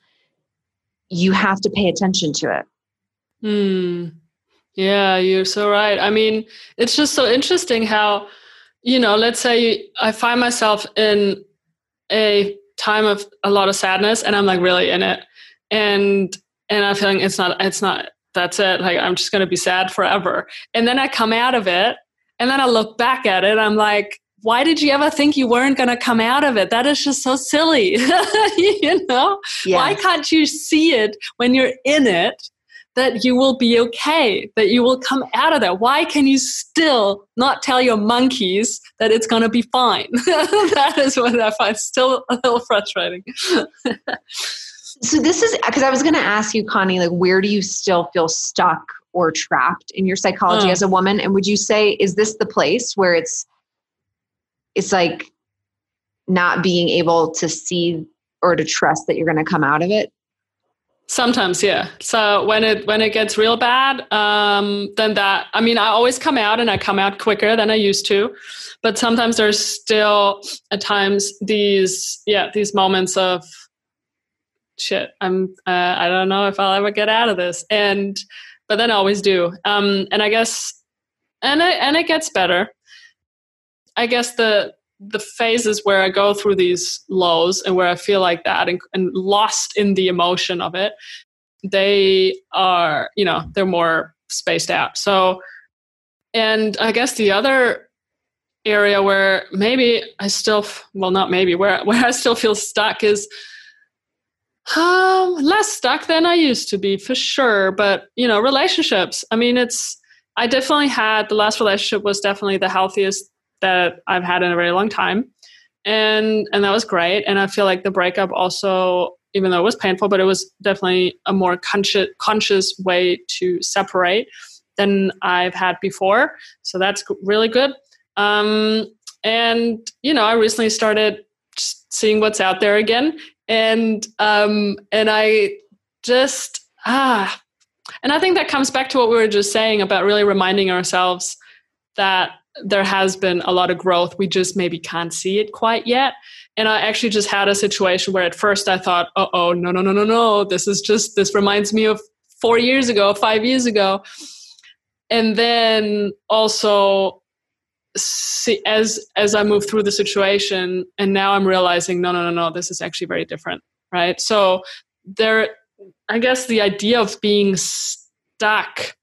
you have to pay attention to it. Hmm. Yeah, you're so right. I mean, it's just so interesting how, you know, let's say I find myself in a time of a lot of sadness and I'm like really in it. And and I'm feeling it's not it's not that's it. Like I'm just gonna be sad forever. And then I come out of it and then I look back at it, I'm like, why did you ever think you weren't going to come out of it? That is just so silly. you know? Yes. Why can't you see it when you're in it that you will be okay, that you will come out of that? Why can you still not tell your monkeys that it's going to be fine? that is what I find still a little frustrating. so this is because I was going to ask you, Conni, like, where do you still feel stuck or trapped in your psychology oh. as a woman? And would you say, is this the place where it's it's like not being able to see or to trust that you're going to come out of it sometimes yeah. So when it when it gets real bad um then that i mean i always come out and i come out quicker than i used to but sometimes there's still at times these yeah these moments of shit i'm uh, i don't know if i'll ever get out of this and but then i always do. Um and i guess and it and it gets better. I guess the the phases where I go through these lows and where I feel like that and, and lost in the emotion of it, they are, you know, they're more spaced out. So, and I guess the other area where maybe I still, well, not maybe, where, where I still feel stuck is um, less stuck than I used to be for sure. But, you know, relationships, I mean, it's, I definitely had, the last relationship was definitely the healthiest that I've had in a very long time. And and that was great. And I feel like the breakup also, even though it was painful, but it was definitely a more conscious conscious way to separate than I've had before. So that's really good. Um, and you know, I recently started seeing what's out there again, and um, and I just ah, and I think that comes back to what we were just saying about really reminding ourselves that there has been a lot of growth. We just maybe can't see it quite yet. And I actually just had a situation where at first I thought, oh, oh, no, no, no, no, no. This is just, this reminds me of four years ago, five years ago. And then also, see, as as I move through the situation, and now I'm realizing, no, no, no, no, this is actually very different, right? So there, I guess the idea of being stuck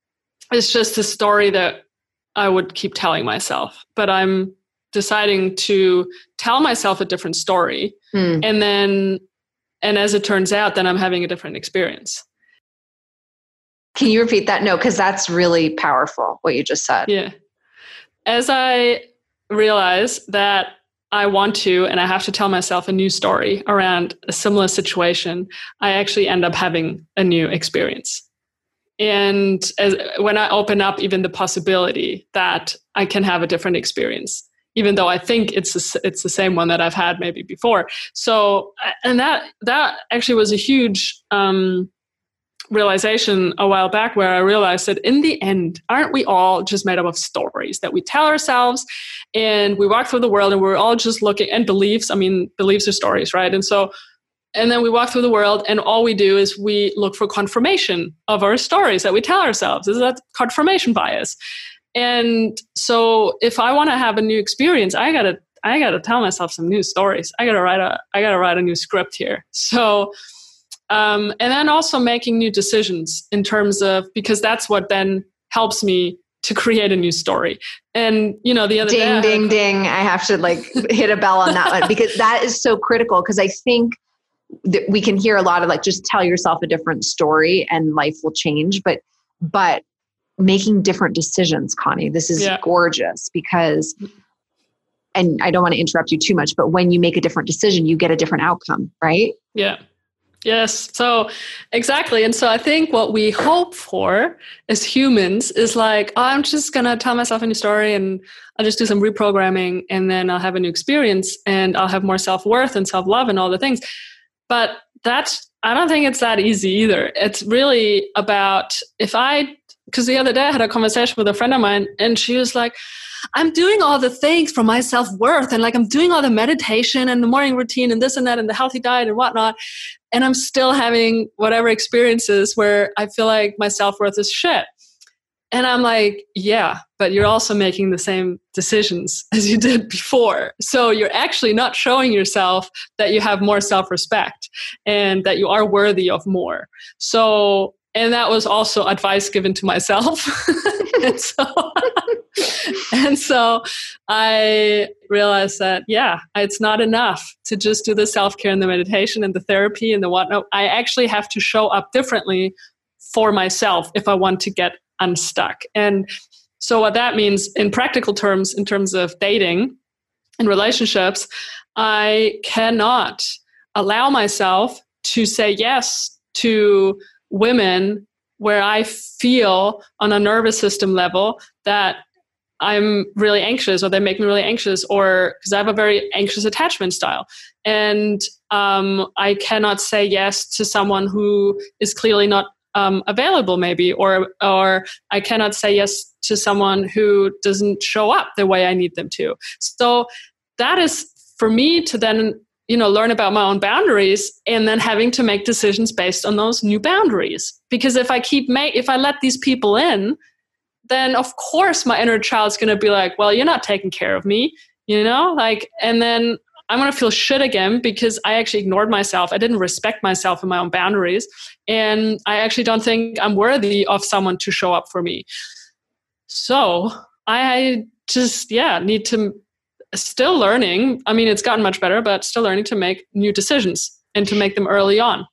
is just a story that I would keep telling myself. But I'm deciding to tell myself a different story. Mm. And then, and as it turns out, then I'm having a different experience. Can you repeat that? No, because that's really powerful, what you just said. Yeah. As I realize that I want to and I have to tell myself a new story around a similar situation, I actually end up having a new experience and as, when i open up even the possibility that i can have a different experience even though i think it's a, it's the same one that i've had maybe before. So and that that actually was a huge um, realization a while back where i realized that in the end aren't we all just made up of stories that we tell ourselves and we walk through the world and we're all just looking and beliefs i mean beliefs are stories right? And so and then we walk through the world and all we do is we look for confirmation of our stories that we tell ourselves is that confirmation bias and so if i want to have a new experience i gotta i gotta tell myself some new stories i gotta write a i gotta write a new script here so um, and then also making new decisions in terms of because that's what then helps me to create a new story. And you know, the other ding, day, ding, ding. I have to like hit a bell on that one because that is so critical. Because I think we can hear a lot of like just tell yourself a different story and life will change but but making different decisions conni this is yeah. gorgeous because and i don't want to interrupt you too much but when you make a different decision you get a different outcome right yeah Yes. So exactly. And so I think what we hope for as humans is like, oh, I'm just going to tell myself a new story and I'll just do some reprogramming and then I'll have a new experience and I'll have more self worth and self love and all the things. But that's, I don't think it's that easy either. It's really about if I, because the other day I had a conversation with a friend of mine and she was like, I'm doing all the things for my self worth and like I'm doing all the meditation and the morning routine and this and that and the healthy diet and whatnot. And I'm still having whatever experiences where I feel like my self worth is shit. And I'm like, yeah, but you're also making the same decisions as you did before. So you're actually not showing yourself that you have more self respect and that you are worthy of more. So, and that was also advice given to myself. and so and so I realized that, yeah, it's not enough to just do the self care and the meditation and the therapy and the whatnot. I actually have to show up differently for myself if I want to get unstuck. And so, what that means in practical terms, in terms of dating and relationships, I cannot allow myself to say yes to women where I feel on a nervous system level that I'm really anxious or they make me really anxious or because I have a very anxious attachment style. And um, I cannot say yes to someone who is clearly not um, available maybe or or I cannot say yes to someone who doesn't show up the way I need them to. So that is for me to then you know learn about my own boundaries and then having to make decisions based on those new boundaries because if i keep make if i let these people in then of course my inner child's going to be like, well, you're not taking care of me, you know? Like, and then I'm going to feel shit again because I actually ignored myself. I didn't respect myself and my own boundaries. And I actually don't think I'm worthy of someone to show up for me. So I just, yeah, need to still learning. I mean, it's gotten much better, but still learning to make new decisions and to make them early on.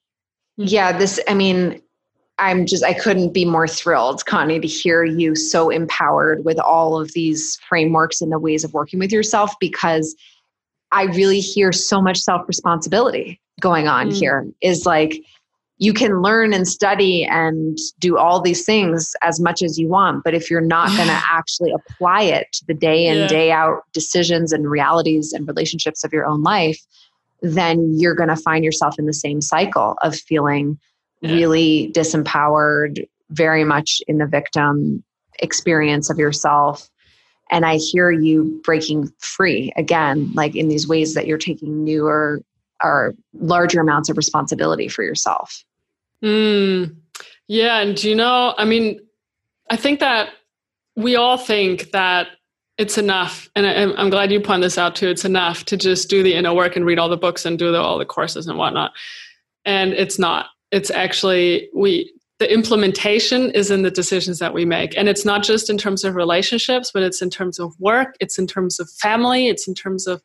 Yeah, this, I mean, I'm just, I couldn't be more thrilled, Conni, to hear you so empowered with all of these frameworks and the ways of working with yourself because I really hear so much self responsibility going on mm. here. Is like, you can learn and study and do all these things as much as you want, but if you're not going to actually apply it to the day in, yeah. day out decisions and realities and relationships of your own life, then you're going to find yourself in the same cycle of feeling yeah. really disempowered, very much in the victim experience of yourself. And I hear you breaking free again, like in these ways that you're taking newer or larger amounts of responsibility for yourself. Mm, yeah. And you know, I mean, I think that we all think that it's enough. And I, am glad you point this out too. It's enough to just do the inner work and read all the books and do the, all the courses and whatnot. And it's not it's actually we the implementation is in the decisions that we make and it's not just in terms of relationships but it's in terms of work it's in terms of family it's in terms of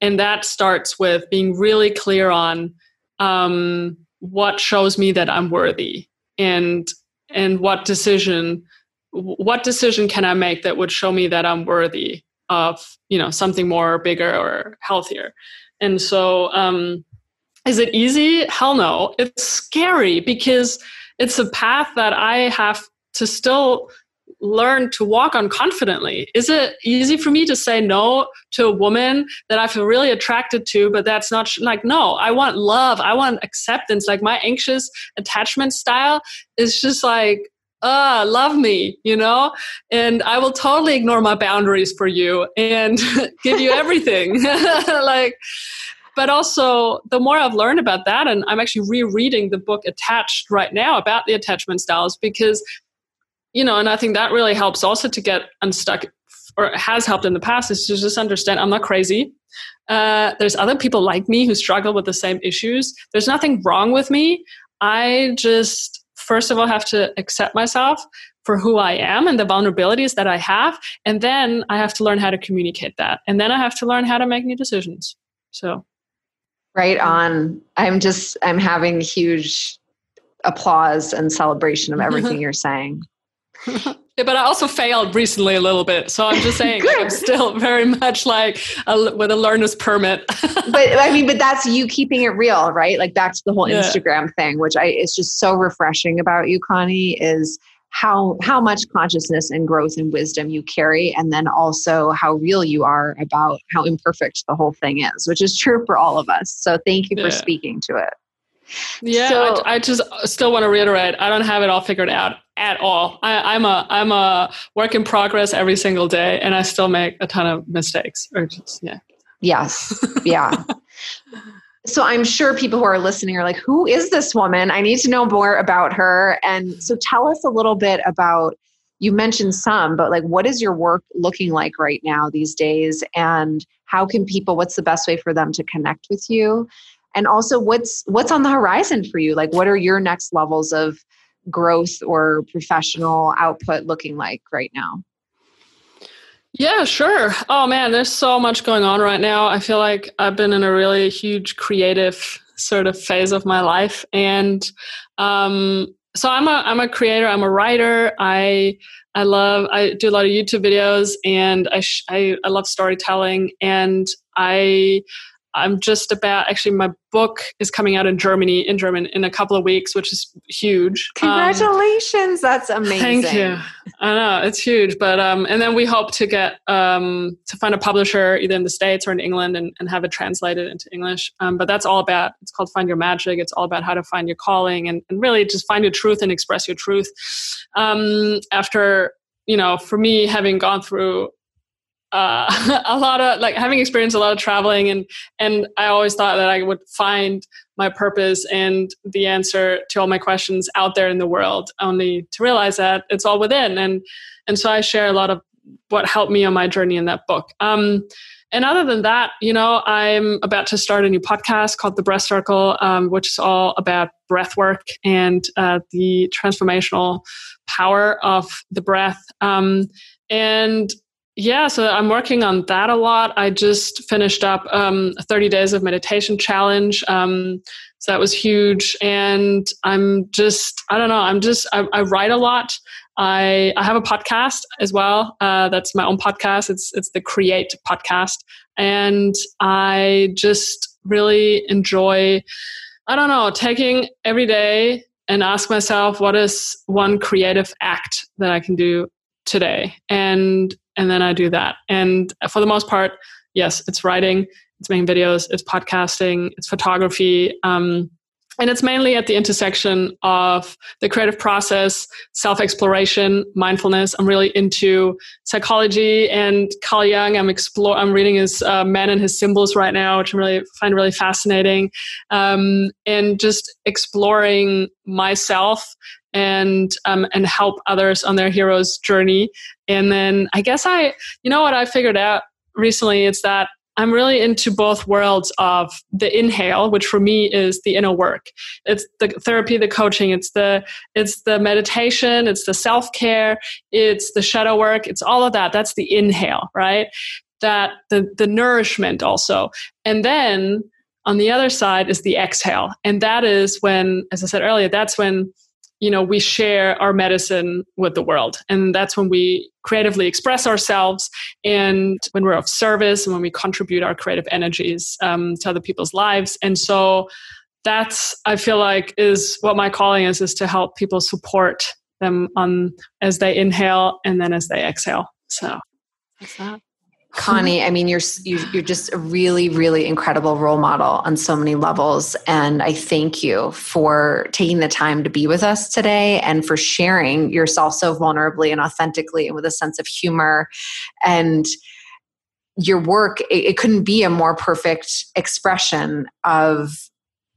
and that starts with being really clear on um, what shows me that i'm worthy and and what decision what decision can i make that would show me that i'm worthy of you know something more bigger or healthier and so um, is it easy? Hell no. It's scary because it's a path that I have to still learn to walk on confidently. Is it easy for me to say no to a woman that I feel really attracted to, but that's not like, no, I want love. I want acceptance. Like my anxious attachment style is just like, uh, love me, you know? And I will totally ignore my boundaries for you and give you everything. like, but also the more I've learned about that, and I'm actually rereading the book Attached right now about the attachment styles because, you know, and I think that really helps also to get unstuck or has helped in the past is to just understand I'm not crazy. Uh, there's other people like me who struggle with the same issues. There's nothing wrong with me. I just, first of all, have to accept myself for who I am and the vulnerabilities that I have. And then I have to learn how to communicate that. And then I have to learn how to make new decisions. So Right on. I'm just, I'm having huge applause and celebration of mm-hmm. everything you're saying. Yeah, but I also failed recently a little bit, so I'm just saying like, I'm still very much like a, with a learner's permit. but I mean, but that's you keeping it real, right? Like back to the whole yeah. Instagram thing, which I it's just so refreshing about you, Conni, is how how much consciousness and growth and wisdom you carry, and then also how real you are about how imperfect the whole thing is, which is true for all of us. So thank you for yeah. speaking to it. Yeah, so, I, I, just uh, still want to reiterate. I don't have it all figured out at all. I, am a I'm a work in progress every single day, and I still make a ton of mistakes. Or just yeah. Yes. Yeah. So I'm sure people who are listening are like, "Who is this woman? I need to know more about her." And so tell us a little bit about. You mentioned some, but like, what is your work looking like right now these days? And how can people? What's the best way for them to connect with you? and also what's what's on the horizon for you like what are your next levels of growth or professional output looking like right now yeah, sure. Oh man, there's so much going on right now. I feel like I've been in a really huge creative sort of phase of my life, and um, so I'm a I'm a creator. I'm a writer. I I love I do a lot of YouTube videos, and I sh- I, I love storytelling, and I I'm just about actually my book is coming out in Germany in German in a couple of weeks, which is huge. Um, Congratulations, um, that's amazing. Thank you. I know it's huge, but um, and then we hope to get um, to find a publisher either in the states or in England and, and have it translated into English. Um, but that's all about it's called Find Your Magic. It's all about how to find your calling and, and really just find your truth and express your truth. Um, after you know, for me having gone through uh, a lot of like having experienced a lot of traveling and and I always thought that I would find my purpose and the answer to all my questions out there in the world only to realize that it's all within and and so I share a lot of what helped me on my journey in that book. Um, and other than that, you know, I'm about to start a new podcast called The Breath Circle, um, which is all about breath work and uh, the transformational power of the breath. Um, and yeah, so I'm working on that a lot. I just finished up um, a 30 days of meditation challenge. Um, so that was huge. And I'm just, I don't know, I'm just, I, I write a lot. I, I have a podcast as well. Uh, that's my own podcast. It's, it's the Create podcast. And I just really enjoy, I don't know, taking every day and ask myself, what is one creative act that I can do today? And and then I do that. And for the most part, yes, it's writing, it's making videos, it's podcasting, it's photography. Um, and it's mainly at the intersection of the creative process, self exploration, mindfulness. I'm really into psychology and Carl Jung. I'm explore. I'm reading his uh, Man and His Symbols right now, which I really find really fascinating, um, and just exploring myself and um, and help others on their hero's journey. And then I guess I, you know, what I figured out recently is that I'm really into both worlds of the inhale, which for me is the inner work. It's the therapy, the coaching, it's the it's the meditation, it's the self-care, it's the shadow work, it's all of that. That's the inhale, right? That the the nourishment also. And then on the other side is the exhale. And that is when, as I said earlier, that's when you know we share our medicine with the world. And that's when we creatively express ourselves. And when we're of service and when we contribute our creative energies um, to other people's lives. And so that's i feel like is what my calling is is to help people support them on as they inhale and then as they exhale. So. That's that Conni, I mean, you're you're just a really, really incredible role model on so many levels, and I thank you for taking the time to be with us today and for sharing yourself so vulnerably and authentically and with a sense of humor and your work. It, it couldn't be a more perfect expression of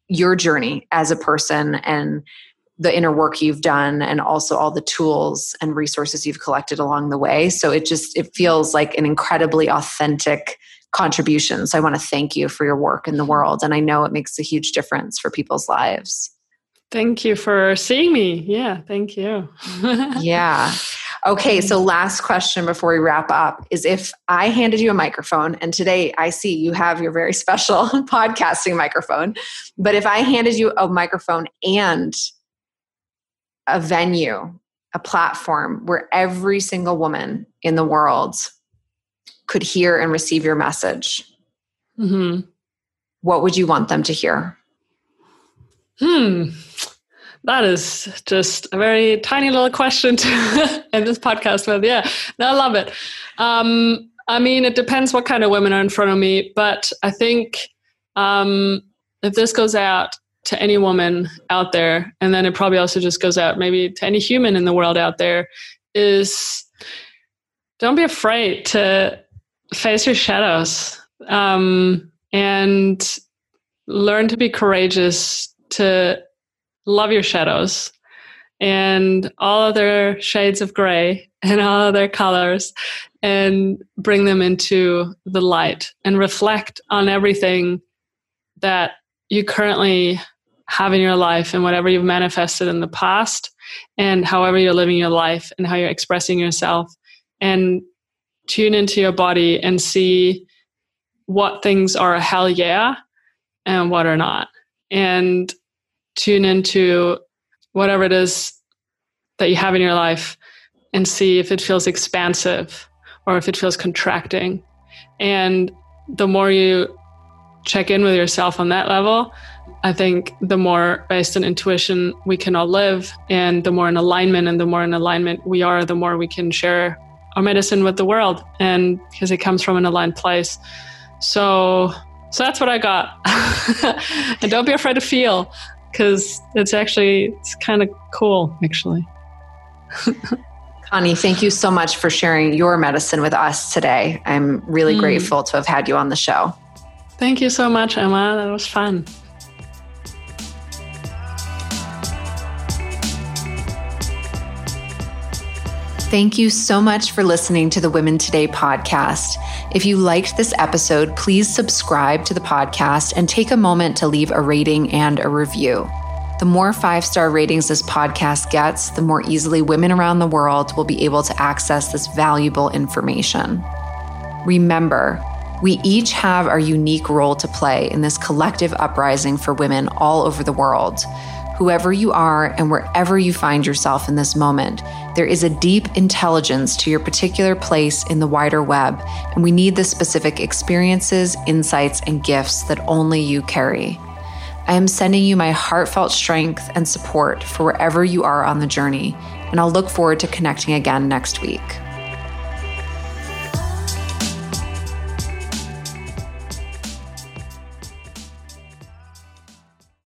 your journey as a person and the inner work you've done and also all the tools and resources you've collected along the way. So it just it feels like an incredibly authentic contribution. So i want to thank you for your work in the world and i know it makes a huge difference for people's lives. Thank you for seeing me. Yeah thank you. Yeah. Okay so last question before we wrap up is if i handed you a microphone and today i see you have your very special podcasting microphone but if i handed you a microphone and a venue, a platform where every single woman in the world could hear and receive your message, mm-hmm. what would you want them to hear? Hmm. That is just a very tiny little question to end this podcast with. Yeah, no, I love it. Um, I mean, it depends what kind of women are in front of me, but I think um, if this goes out to any woman out there, and then it probably also just goes out maybe to any human in the world out there, is don't be afraid to face your shadows um, and learn to be courageous to love your shadows and all other shades of gray and all other colors and bring them into the light and reflect on everything that you currently have in your life and whatever you've manifested in the past and however you're living your life and how you're expressing yourself and tune into your body and see what things are a hell yeah and what are not and tune into whatever it is that you have in your life and see if it feels expansive or if it feels contracting. And the more you check in with yourself on that level, I think the more based on intuition we can all live, and the more in alignment and the more in alignment we are, the more we can share our medicine with the world. And because it comes from an aligned place. So, so that's what I got. and don't be afraid to feel because it's actually it's kind of cool actually Conni, thank you so much for sharing your medicine with us today. I'm really mm. grateful to have had you on the show. Thank you so much, Emma. That was fun. Thank you so much for listening to the Women Today podcast. If you liked this episode, please subscribe to the podcast and take a moment to leave a rating and a review. The more five star ratings this podcast gets, the more easily women around the world will be able to access this valuable information. Remember, we each have our unique role to play in this collective uprising for women all over the world. Whoever you are and wherever you find yourself in this moment, there is a deep intelligence to your particular place in the wider web, and we need the specific experiences, insights, and gifts that only you carry. I am sending you my heartfelt strength and support for wherever you are on the journey, and I'll look forward to connecting again next week.